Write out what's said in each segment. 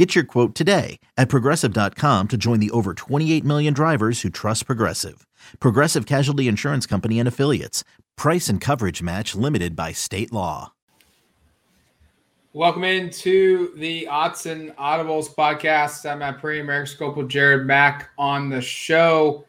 Get your quote today at progressive.com to join the over 28 million drivers who trust Progressive. Progressive Casualty Insurance Company and Affiliates. Price and coverage match limited by state law. Welcome into the Odds and Audibles podcast. I'm Matt Prehm, Eric Skopil, Jared Mack on the show.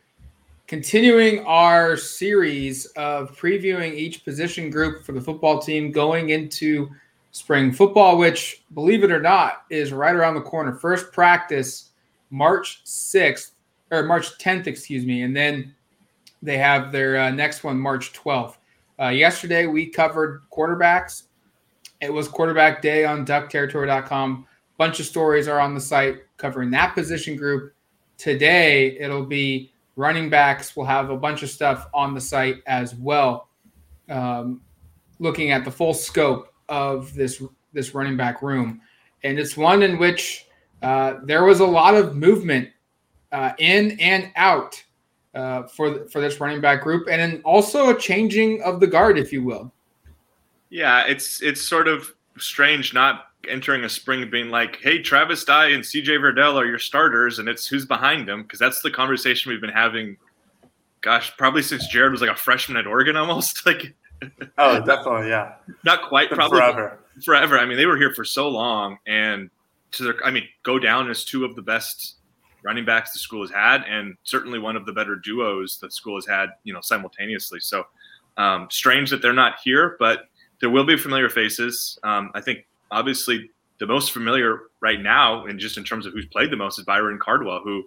Continuing our series of previewing each position group for the football team going into spring football, which, believe it or not, is right around the corner. First practice, March 6th, or March 10th, excuse me. And then they have their uh, next one, March 12th. Uh, yesterday, we covered quarterbacks. It was quarterback day on duckterritory.com. Bunch of stories are on the site covering that position group. Today, it'll be running backs. We'll have a bunch of stuff on the site as well, um, looking at the full scope of this this running back room, and it's one in which uh, there was a lot of movement uh, in and out uh, for for this running back group, and then also a changing of the guard, if you will. Yeah, it's it's sort of strange not entering a spring being like, "Hey, Travis Dye and C.J. Verdell are your starters," and it's who's behind them because that's the conversation we've been having. Gosh, probably since Jared was like a freshman at Oregon, almost like oh, definitely, yeah. Not quite, probably forever. Forever. I mean, they were here for so long, and to their, I mean, go down as two of the best running backs the school has had, and certainly one of the better duos that school has had, you know, simultaneously. So um, strange that they're not here, but there will be familiar faces. Um, I think obviously the most familiar right now, and just in terms of who's played the most, is Byron Cardwell, who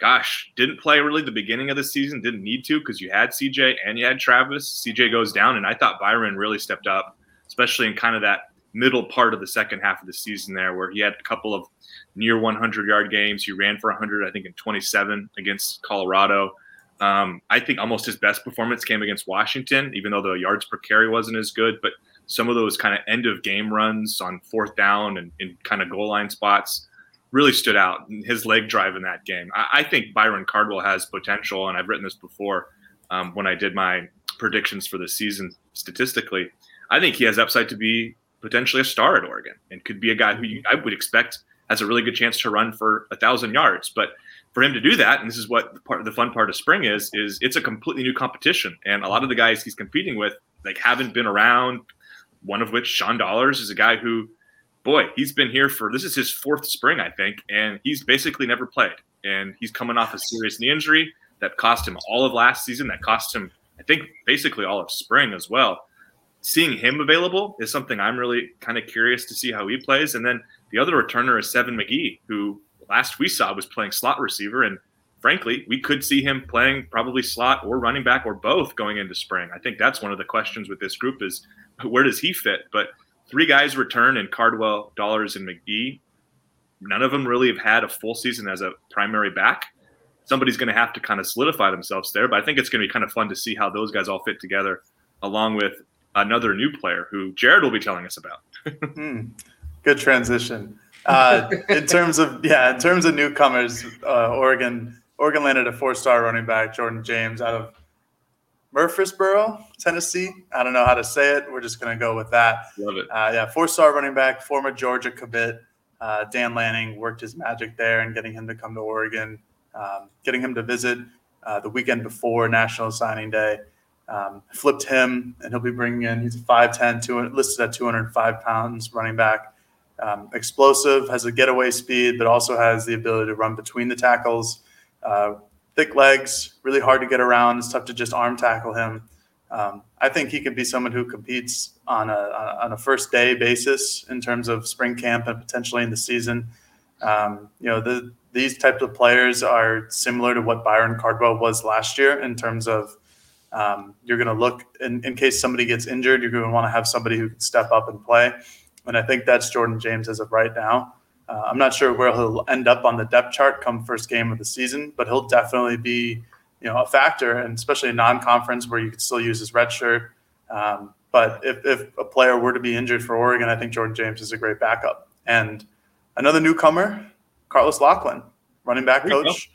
gosh, didn't play really the beginning of the season, didn't need to because you had CJ and you had Travis. CJ goes down, and I thought Byron really stepped up, especially in kind of that middle part of the second half of the season there, where he had a couple of near 100 yard games. He ran for 100, I think, in 27 against Colorado. Um, I think almost his best performance came against Washington, even though the yards per carry wasn't as good. But some of those kind of end of game runs on fourth down and in kind of goal line spots really stood out. His leg drive in that game. I, I think Byron Cardwell has potential, and I've written this before um, when I did my predictions for the season statistically. I think he has upside to be potentially a star at Oregon and could be a guy who you, I would expect has a really good chance to run for a thousand yards. But for him to do that, and this is what the part the fun part of spring is, is it's a completely new competition, and a lot of the guys he's competing with like haven't been around. One of which, Sean Dollars, is a guy who boy, he's been here for this is his fourth spring, I think, and he's basically never played. And he's coming off a serious knee injury that cost him all of last season, that cost him, I think, basically all of spring as well. Seeing him available is something I'm really kind of curious to see how he plays. And then the other returner is Seven McGee, who last we saw was playing slot receiver. And frankly, we could see him playing probably slot or running back or both going into spring. I think that's one of the questions with this group is where does he fit? But three guys return in Cardwell, Dollars, and McGee. None of them really have had a full season as a primary back. Somebody's going to have to kind of solidify themselves there, but I think it's going to be kind of fun to see how those guys all fit together, along with another new player who Jared will be telling us about. mm, good transition. Uh, in terms of yeah, in terms of newcomers, uh, Oregon Oregon landed a four-star running back, Jordan James, out of Murfreesboro, Tennessee. I don't know how to say it. We're just going to go with that. Love it. Uh, yeah, four star running back, former Georgia commit. Uh, Dan Lanning worked his magic there and getting him to come to Oregon, um, getting him to visit uh, the weekend before National Signing Day. Um, flipped him, and he'll be bringing in. He's 5'10, 200, listed at 205 pounds, running back. Um, explosive, has a getaway speed, but also has the ability to run between the tackles. Uh, thick legs, really hard to get around. It's tough to just arm tackle him. Um, I think he could be someone who competes on a on a first day basis in terms of spring camp and potentially in the season. Um, you know, the, these types of players are similar to what Byron Cardwell was last year in terms of um, you're going to look in, in case somebody gets injured, you're going to want to have somebody who can step up and play. And I think that's Jordan James as of right now. Uh, I'm not sure where he'll end up on the depth chart come first game of the season, but he'll definitely be you know a factor, and especially a non-conference where you could still use his red shirt. Um, but if, if a player were to be injured for Oregon, I think Jordan James is a great backup. And another newcomer, Carlos Locklyn, running back coach.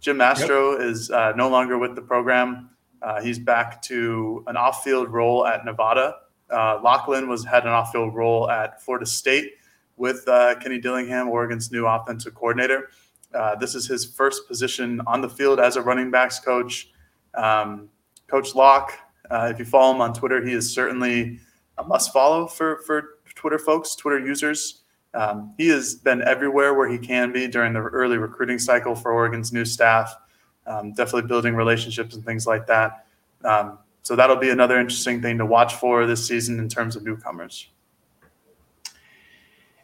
Jim Mastro yep. is uh, no longer with the program. Uh, he's back to an off-field role at Nevada. Uh, Locklyn was had an off-field role at Florida State with uh, Kenny Dillingham, Oregon's new offensive coordinator. Uh, this is his first position on the field as a running backs coach. Um, coach Locke, uh, if you follow him on Twitter, he is certainly a must follow for, for Twitter folks, Twitter users. Um, he has been everywhere where he can be during the early recruiting cycle for Oregon's new staff, um, definitely building relationships and things like that. Um, so that'll be another interesting thing to watch for this season in terms of newcomers.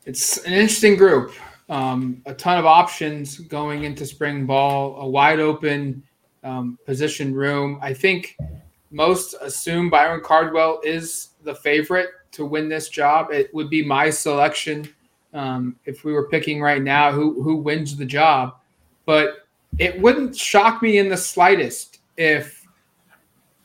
It's an interesting group. Um, a ton of options going into spring ball, a wide open um, position room. I think most assume Byron Cardwell is the favorite to win this job. It would be my selection um, if we were picking right now who who wins the job. But it wouldn't shock me in the slightest if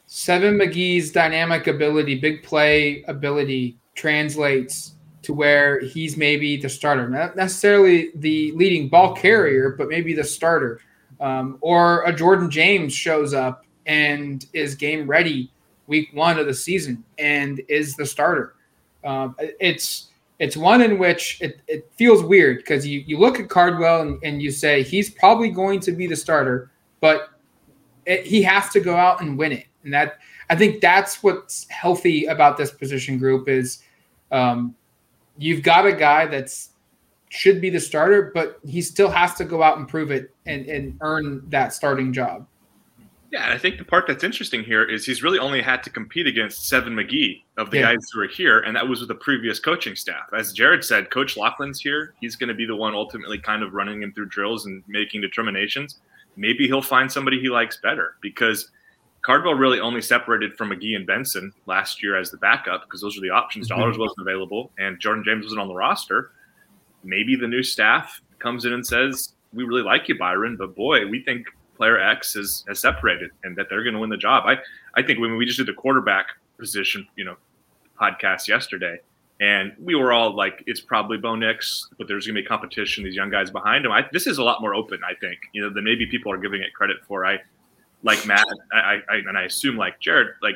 Seven McGee's dynamic ability, big play ability translates to where he's maybe the starter, not necessarily the leading ball carrier, but maybe the starter. Um, or a Jordan James shows up and is game ready week one of the season and is the starter. Um, it's it's one in which it, it feels weird because you, you look at Cardwell and, and you say he's probably going to be the starter, but it, he has to go out and win it. And that I think that's what's healthy about this position group is um, you've got a guy that's should be the starter, but he still has to go out and prove it and, and earn that starting job. Yeah, and I think the part that's interesting here is he's really only had to compete against Seven McGee of the yeah. guys who are here, and that was with the previous coaching staff. As Jared said, Coach Locklyn's here. He's going to be the one ultimately kind of running him through drills and making determinations. Maybe he'll find somebody he likes better because Cardwell really only separated from McGee and Benson last year as the backup because those were the options. Mm-hmm. Dollars wasn't available, and Jordan James wasn't on the roster. Maybe the new staff comes in and says, "We really like you, Byron, but boy, we think player X has, has separated and that they're going to win the job. I, I think when we just did the quarterback position, you know, podcast yesterday, and we were all like, it's probably Bo Nix, but there's going to be competition. These young guys behind him. I, this is a lot more open, I think, you know, than maybe people are giving it credit for. I like Matt, I, I and I assume like Jared, like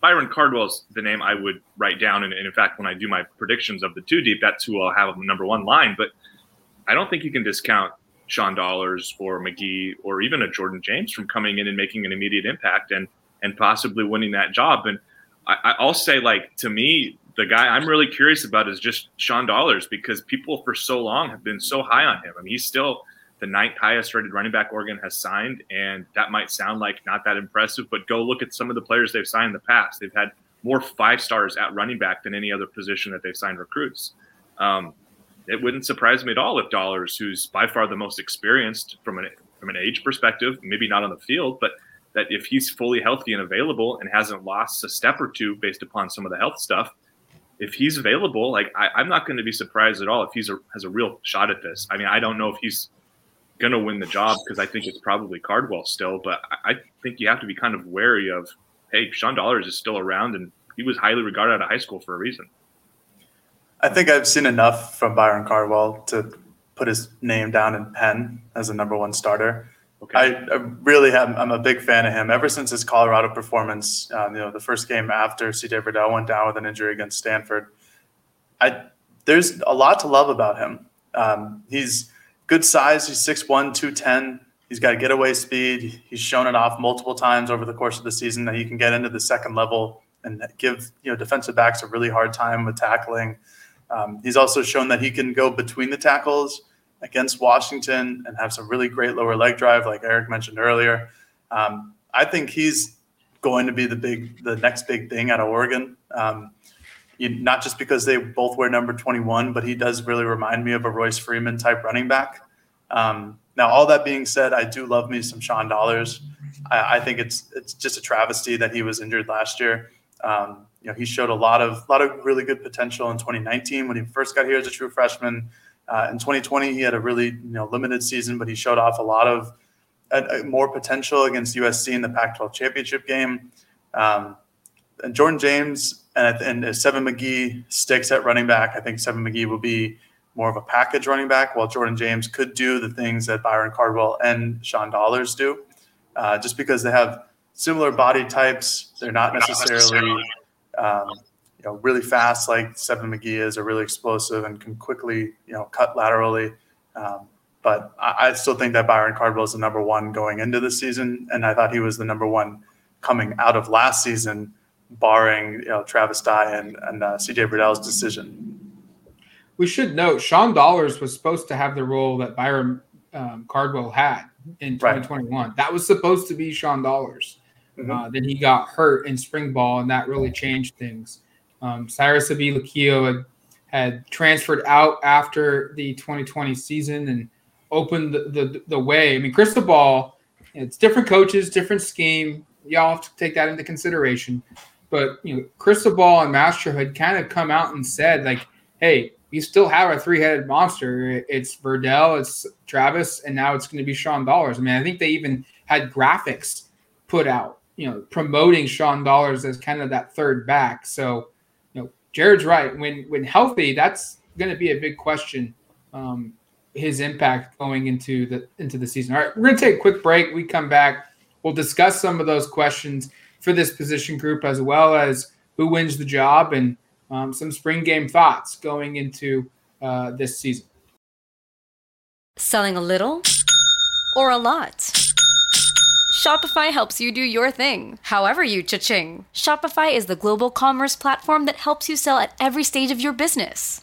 Byron Cardwell's the name I would write down. And, and, in fact, when I do my predictions of the two deep, that's who I'll have on the number one line. But I don't think you can discount Sean Dollars or McGee or even a Jordan James from coming in and making an immediate impact and and possibly winning that job. And I, I'll say, like to me, the guy I'm really curious about is just Sean Dollars because people for so long have been so high on him. I mean, he's still the ninth highest rated running back Oregon has signed, and that might sound like not that impressive, but go look at some of the players they've signed in the past. They've had more five stars at running back than any other position that they've signed recruits. Um, it wouldn't surprise me at all if Dollars, who's by far the most experienced from an from an age perspective, maybe not on the field, but that if he's fully healthy and available and hasn't lost a step or two based upon some of the health stuff, if he's available, like I, am not going to be surprised at all if he's a, has a real shot at this. I mean, I don't know if he's going to win the job because I think it's probably Cardwell still, but I, think you have to be kind of wary of, hey, Sean Dollars is still around and he was highly regarded out of high school for a reason. I think I've seen enough from Byron Cardwell to put his name down in pen as a number one starter. Okay. I, I really have. I'm a big fan of him ever since his Colorado performance. Um, you know, the first game after CJ Verdell went down with an injury against Stanford. I there's a lot to love about him. Um, he's good size. He's 6'1", 210. He's got getaway speed. He's shown it off multiple times over the course of the season that he can get into the second level and give you know defensive backs a really hard time with tackling. Um, he's also shown that he can go between the tackles against Washington and have some really great lower leg drive, like Eric mentioned earlier. Um, I think he's going to be the big, the next big thing out of Oregon. Um, not just because they both wear number 21, but he does really remind me of a Royce Freeman type running back. Um, now, all that being said, I do love me some Sean Dollars. I, I, think it's it's just a travesty that he was injured last year. Um, you know, he showed a lot of lot of really good potential in 2019 when he first got here as a true freshman. Uh, in 2020, he had a really you know limited season, but he showed off a lot of more potential against USC in the Pac-12 championship game. Um, and Jordan James and, and if Seven McGee sticks at running back, I think Seven McGee will be more of a package running back, while Jordan James could do the things that Byron Cardwell and Sean Dollars do, uh, just because they have similar body types. They're not necessarily, um, you know, really fast like Seven McGee is, or really explosive and can quickly, you know, cut laterally. Um, but I, I, still think that Byron Cardwell is the number one going into the season, and I thought he was the number one coming out of last season, barring you know Travis Dye and, and uh, CJ Verdell's decision we should note Sean Dollars was supposed to have the role that Byron um, Cardwell had in 2021. Right. That was supposed to be Sean Dollars. Mm-hmm. Uh, then he got hurt in spring ball, and that really changed things. Um, Cyrus Habibi-Likio had, had transferred out after the 2020 season and opened the, the, the way. I mean, Crystal Ball, it's different coaches, different scheme. Y'all have to take that into consideration. But you know, Cristobal and Mastro had kind of come out and said, like, hey, you still have a three-headed monster. It's Verdell, it's Travis, and now it's going to be Sean Dollars. I mean, I think they even had graphics put out, you know, promoting Sean Dollars as kind of that third back. So, you know, Jared's right. When when healthy, that's going to be a big question. Um, his impact going into the into the season. All right, we're going to take a quick break. We come back. We'll discuss some of those questions for this position group as well as who wins the job and um, some spring game thoughts going into uh, this season. Selling a little or a lot? Shopify helps you do your thing, however you cha-ching. Shopify is the global commerce platform that helps you sell at every stage of your business.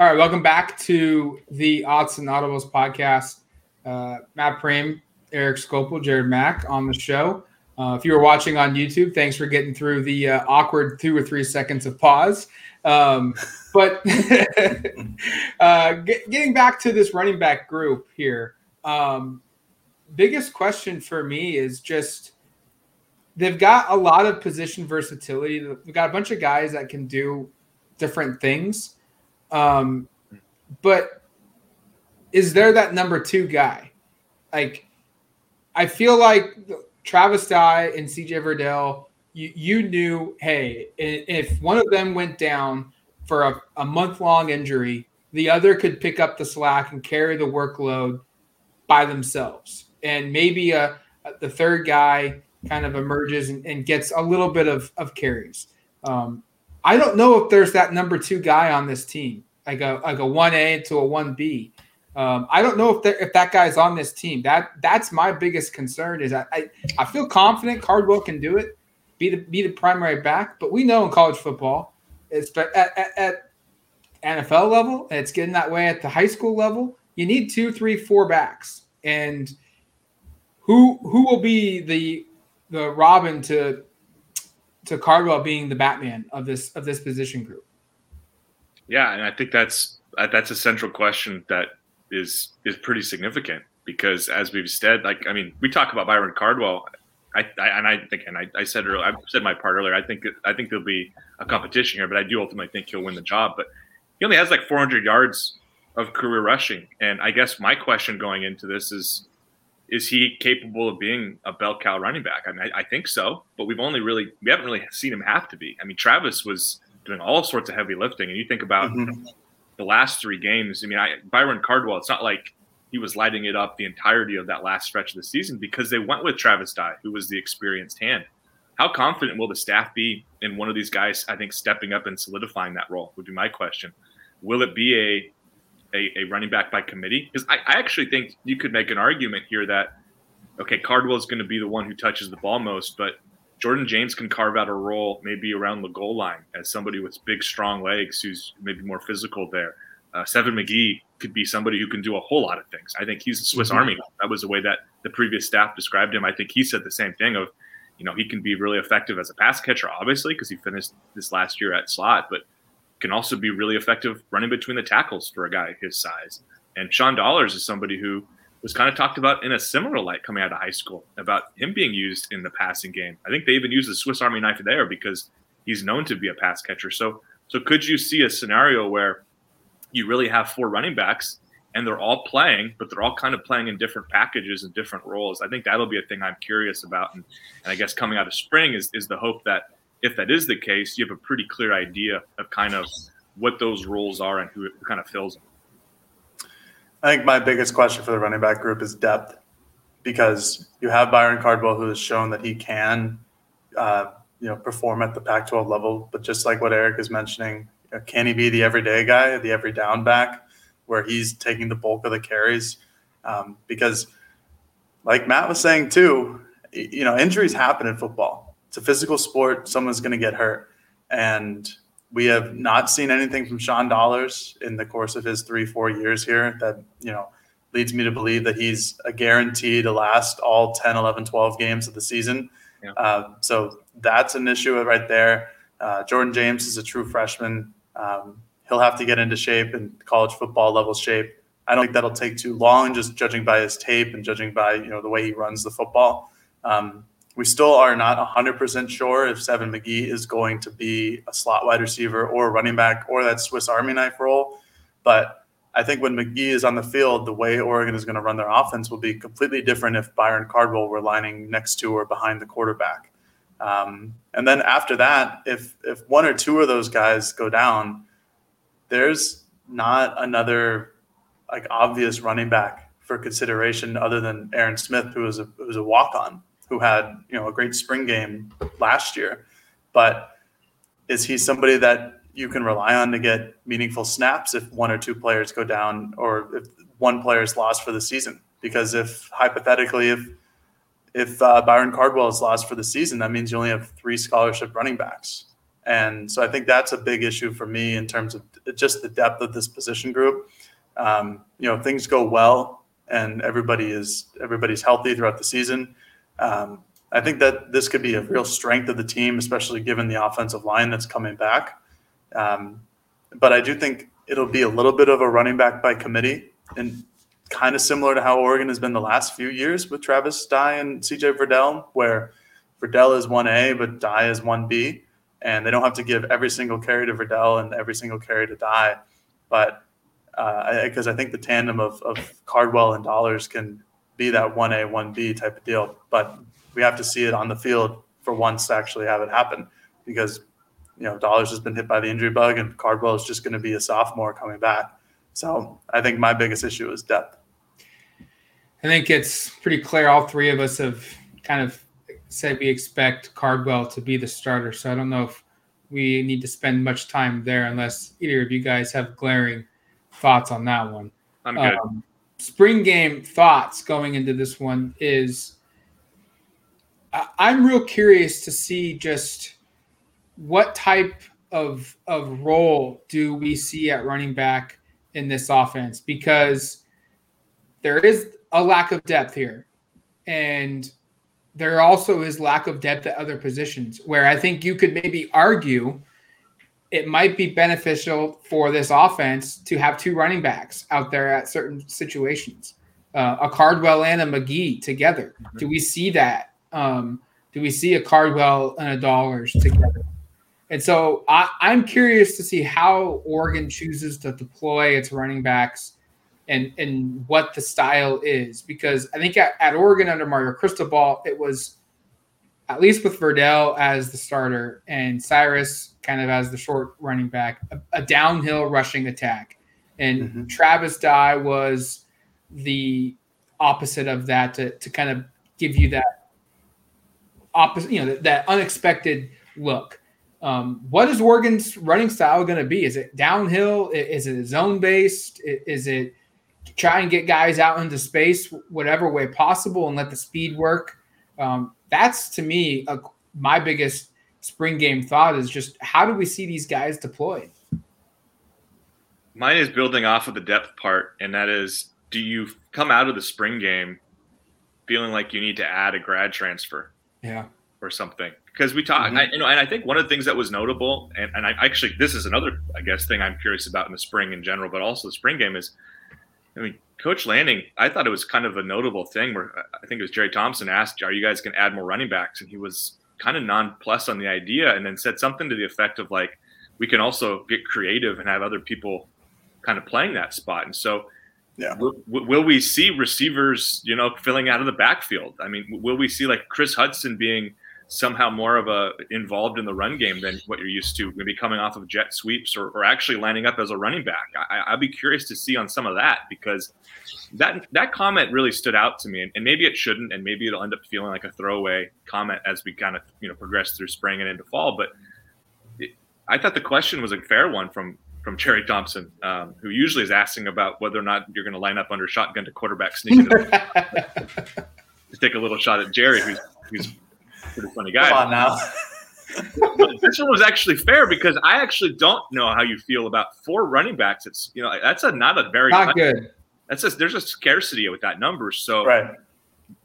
All right, welcome back to the Odds and Audibles podcast. Uh, Matt Prehm, Eric Skopil, Jared Mack on the show. Uh, if you were watching on YouTube, thanks for getting through the uh, awkward two or three seconds of pause. Um, but uh, get, getting back to this running back group here, um, biggest question for me is just they've got a lot of position versatility. They've got a bunch of guys that can do different things. Um, but is there that number two guy? Like, I feel like Travis Dye and CJ Verdell, you, you knew, hey, if one of them went down for a, a month long injury, the other could pick up the slack and carry the workload by themselves. And maybe a, the third guy kind of emerges and, and gets a little bit of, of carries. Um, I don't know if there's that number two guy on this team, like a like a one A to a one B. Um, I don't know if if that guy's on this team. That that's my biggest concern. Is I, I, I feel confident Cardwell can do it, be the be the primary back. But we know in college football, it's at, at, at NFL level, it's getting that way at the high school level. You need two, three, four backs. and who who will be the the Robin to to Cardwell being the Batman of this of this position group? Yeah, and I think that's uh, that's a central question that is is pretty significant because as we've said, like I mean, we talk about Byron Cardwell. I, I and I think and I, I said earlier, I said my part earlier. I think I think there'll be a competition here, but I do ultimately think he'll win the job. But he only has like 400 yards of career rushing, and I guess my question going into this is is he capable of being a bell cow running back? I mean, I, I, think so, but we've only really we haven't really seen him have to be. I mean, Travis was doing all sorts of heavy lifting, and you think about mm-hmm. the last three games. I mean, I, Byron Cardwell. It's not like he was lighting it up the entirety of that last stretch of the season because they went with Travis Dye, who was the experienced hand. How confident will the staff be in one of these guys? I think stepping up and solidifying that role would be my question. Will it be a a, a running back by committee? Because I, I actually think you could make an argument here that okay, Cardwell is going to be the one who touches the ball most, but Jordan James can carve out a role maybe around the goal line as somebody with big, strong legs who's maybe more physical there. Uh, Seven McGee could be somebody who can do a whole lot of things. I think he's a Swiss mm-hmm. Army. That was the way that the previous staff described him. I think he said the same thing of, you know, he can be really effective as a pass catcher, obviously, because he finished this last year at slot, but can also be really effective running between the tackles for a guy his size. And Sean Dollars is somebody who was kind of talked about in a similar light coming out of high school about him being used in the passing game. I think they even used the Swiss Army knife there because he's known to be a pass catcher. So, so could you see a scenario where you really have four running backs and they're all playing, but they're all kind of playing in different packages and different roles? I think that'll be a thing I'm curious about. And, and I guess coming out of spring is, is the hope that if that is the case, you have a pretty clear idea of kind of what those roles are and who kind of fills them. I think my biggest question for the running back group is depth because you have Byron Cardwell who has shown that he can, uh, you know, perform at the Pac-12 level. But just like what Eric is mentioning, you know, can he be the everyday guy, the every down back, where he's taking the bulk of the carries? Um, because, like Matt was saying too, you know, injuries happen in football it's a physical sport. Someone's going to get hurt. And we have not seen anything from Sean Dollars in the course of his three, four years here that, you know, leads me to believe that he's a guarantee to last all 10, 11, 12 games of the season. Yeah. Uh, so that's an issue right there. Uh, Jordan James is a true freshman. Um, he'll have to get into shape and college football level shape. I don't think that'll take too long, just judging by his tape and judging by you know the way he runs the football. Um, we still are not 100% sure if Seven McGee is going to be a slot wide receiver or running back or that Swiss Army knife role. But I think when McGee is on the field, the way Oregon is going to run their offense will be completely different if Byron Cardwell were lining next to or behind the quarterback. Um, and then after that, if if one or two of those guys go down, there's not another like obvious running back for consideration other than Aaron Smith, who is a who's a walk on who had you know a great spring game last year, but is he somebody that you can rely on to get meaningful snaps if one or two players go down or if one player is lost for the season? Because if hypothetically, if if uh, Byron Cardwell is lost for the season, that means you only have three scholarship running backs. And so I think that's a big issue for me in terms of just the depth of this position group. Um, you know, things go well and everybody is everybody's healthy throughout the season. Um, I think that this could be a real strength of the team, especially given the offensive line that's coming back. Um, but I do think it'll be a little bit of a running back by committee and kind of similar to how Oregon has been the last few years with Travis Dye and CJ Verdell, where Verdell is 1A, but Dye is 1B. And they don't have to give every single carry to Verdell and every single carry to Dye. But because uh, I think the tandem of, of Cardwell and Dollars can be that 1A, 1B type of deal. But we have to see it on the field for once to actually have it happen because, you know, Dollars has been hit by the injury bug and Cardwell is just going to be a sophomore coming back. So I think my biggest issue is depth. I think it's pretty clear all three of us have kind of said we expect Cardwell to be the starter. So I don't know if we need to spend much time there unless either of you guys have glaring thoughts on that one. I'm good. Um, spring game thoughts going into this one is I'm real curious to see just what type of of role do we see at running back in this offense? Because there is a lack of depth here, and there also is lack of depth at other positions where I think you could maybe argue it might be beneficial for this offense to have two running backs out there at certain situations. Uh, a Cardwell and a McGee together. Mm-hmm. Do we see that? Um, do we see a Cardwell and a Dollars together? And so I, I'm curious to see how Oregon chooses to deploy its running backs and and what the style is because I think at, at Oregon under Mario Cristobal it was at least with Verdell as the starter and Cyrus kind of as the short running back a, a downhill rushing attack and mm-hmm. Travis Dye was the opposite of that to, to kind of give you that opposite you know that, that unexpected look um, what is Oregon's running style going to be? Is it downhill? Is it zone based? Is it try and get guys out into space whatever way possible and let the speed work. Um, that's to me a, my biggest spring game thought is just how do we see these guys deployed? Mine is building off of the depth part, and that is do you come out of the spring game feeling like you need to add a grad transfer? Yeah. Or something. Because we talk, mm-hmm. you know, and I think one of the things that was notable, and, and I actually, this is another, I guess, thing I'm curious about in the spring in general, but also the spring game is I mean, Coach Lanning, I thought it was kind of a notable thing where I think it was Jerry Thompson asked, "Are you guys going to add more running backs?" And he was kind of nonplussed on the idea, and then said something to the effect of like, "We can also get creative and have other people kind of playing that spot." And so, yeah, will, will we see receivers, you know, filling out of the backfield? I mean, will we see like Chris Hudson being somehow more of a involved in the run game than what you're used to, maybe coming off of jet sweeps or, or actually lining up as a running back. I, would be curious to see on some of that because that that comment really stood out to me, and, and, maybe it shouldn't, and maybe it'll end up feeling like a throwaway comment as we kind of you know progress through spring and into fall. But it, I thought the question was a fair one from from Jerry Thompson, um, who usually is asking about whether or not you're going to line up under shotgun to quarterback sneak. to take a little shot at Jerry, who's who's pretty funny guy. Come on now. this one was actually fair because I actually don't know how you feel about four running backs. It's you know that's a not a very not good. That's just there's a scarcity with that number. So right.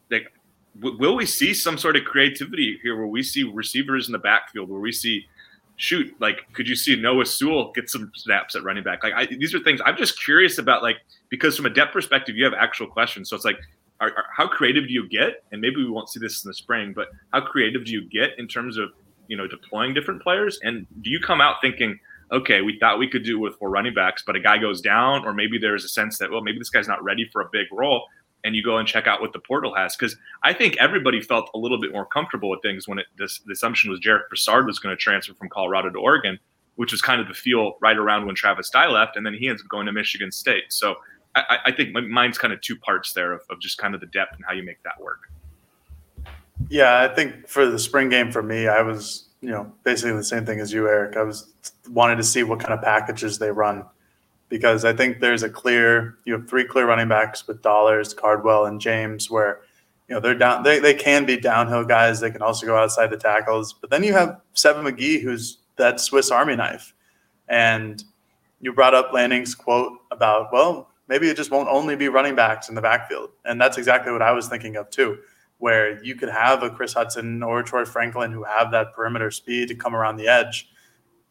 Like, w- will we see some sort of creativity here where we see receivers in the backfield where we see shoot like could you see Noah Sewell get some snaps at running back? Like I, these are things I'm just curious about. Like because from a depth perspective, you have actual questions. So it's like are, are, how creative do you get? And maybe we won't see this in the spring, but how creative do you get in terms of you know deploying different players? And do you come out thinking, okay, we thought we could do it with four running backs, but a guy goes down, or maybe there's a sense that well, maybe this guy's not ready for a big role, and you go and check out what the portal has because I think everybody felt a little bit more comfortable with things when it, this, the assumption was Jarek Broussard was going to transfer from Colorado to Oregon, which was kind of the feel right around when Travis Dye left, and then he ends up going to Michigan State. So I, I think mine's kind of two parts there of, of just kind of the depth and how you make that work. Yeah, I think for the spring game for me, I was you know basically the same thing as you, Eric. I was wanted to see what kind of packages they run because I think there's a clear you have three clear running backs with Dollars, Cardwell, and James where you know they're down they, they can be downhill guys. They can also go outside the tackles. But then you have Seven McGee who's that Swiss Army knife. And you brought up Lanning's quote about, well, maybe it just won't only be running backs in the backfield. And that's exactly what I was thinking of too, where you could have a Chris Hudson or Troy Franklin who have that perimeter speed to come around the edge.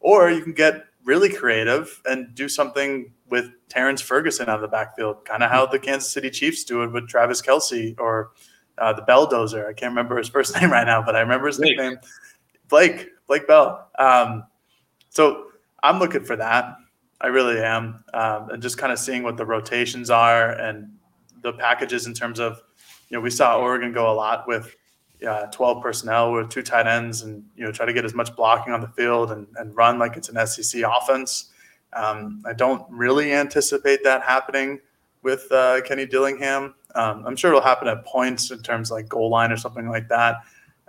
Or you can get really creative and do something with Terrance Ferguson out of the backfield, kind of how the Kansas City Chiefs do it with Travis Kelce or uh, the Belldozer. I can't remember his first name right now, but I remember his Blake. nickname, Blake Blake Bell. Um, so I'm looking for that. I really am, um, and just kind of seeing what the rotations are and the packages in terms of, you know, we saw Oregon go a lot with uh, 12 personnel with two tight ends and, you know, try to get as much blocking on the field and, and run like it's an SEC offense. Um, I don't really anticipate that happening with uh, Kenny Dillingham. Um, I'm sure it'll happen at points in terms like goal line or something like that.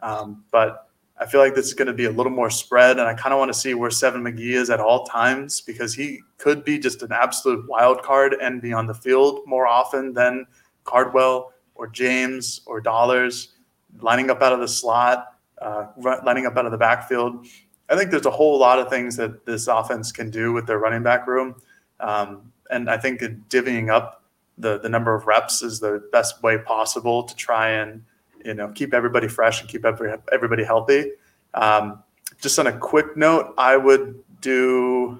Um, but I feel like this is going to be a little more spread, and I kind of want to see where Seven McGee is at all times because he could be just an absolute wild card and be on the field more often than Cardwell or James or Dollars, lining up out of the slot, uh, lining up out of the backfield. I think there's a whole lot of things that this offense can do with their running back room, um, and I think divvying up the the number of reps is the best way possible to try and you know keep everybody fresh and keep every, everybody healthy. Um, just on a quick note, I would do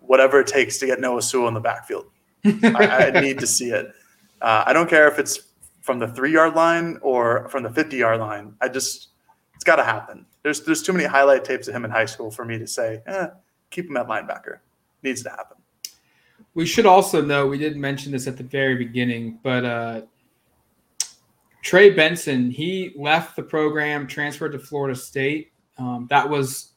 whatever it takes to get Noah Sewell in the backfield. I, I, need to see it. Uh, I don't care if it's from the three yard line or from the 50 yard line. I just, it's got to happen. There's, there's too many highlight tapes of him in high school for me to say, eh, keep him at linebacker. Needs to happen. We should also know, we didn't mention this at the very beginning, but uh, Trey Benson, he left the program, transferred to Florida State. Um, that was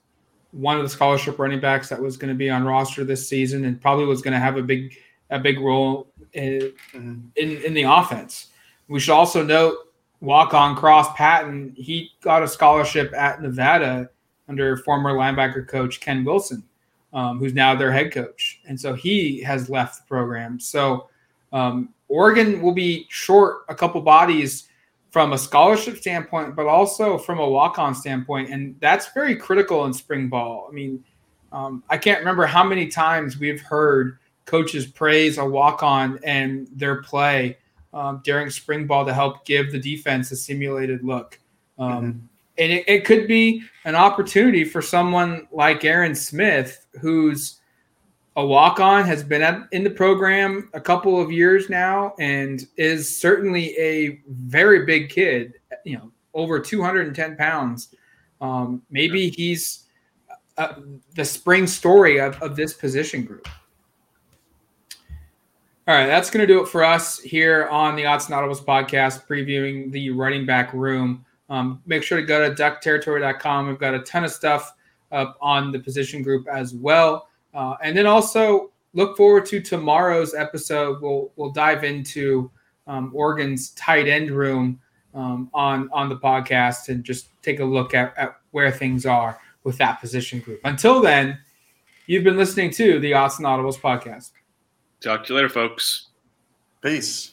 one of the scholarship running backs that was going to be on roster this season and probably was going to have a big a big role in, mm-hmm. in, in the offense. We should also note walk on Cross Patton. He got a scholarship at Nevada under former linebacker coach Ken Wilson, um, who's now their head coach, and so he has left the program. So um, Oregon will be short a couple bodies from a scholarship standpoint, but also from a walk on standpoint. And that's very critical in spring ball. I mean, um, I can't remember how many times we've heard coaches praise a walk on and their play um, during spring ball to help give the defense a simulated look. Um, mm-hmm. And it, it could be an opportunity for someone like Aaron Smith, who's a walk on, has been in the program a couple of years now, and is certainly a very big kid, you know, over 210 pounds. Um, maybe he's uh, the spring story of, of this position group. All right, that's going to do it for us here on the Odds and Audibles podcast, previewing the running back room. Um, make sure to go to duckterritory.com. We've got a ton of stuff up on the position group as well. Uh, and then also look forward to tomorrow's episode. We'll we'll dive into um, Oregon's tight end room um, on on the podcast and just take a look at, at where things are with that position group. Until then, you've been listening to the Odds and Audibles podcast. Talk to you later, folks. Peace.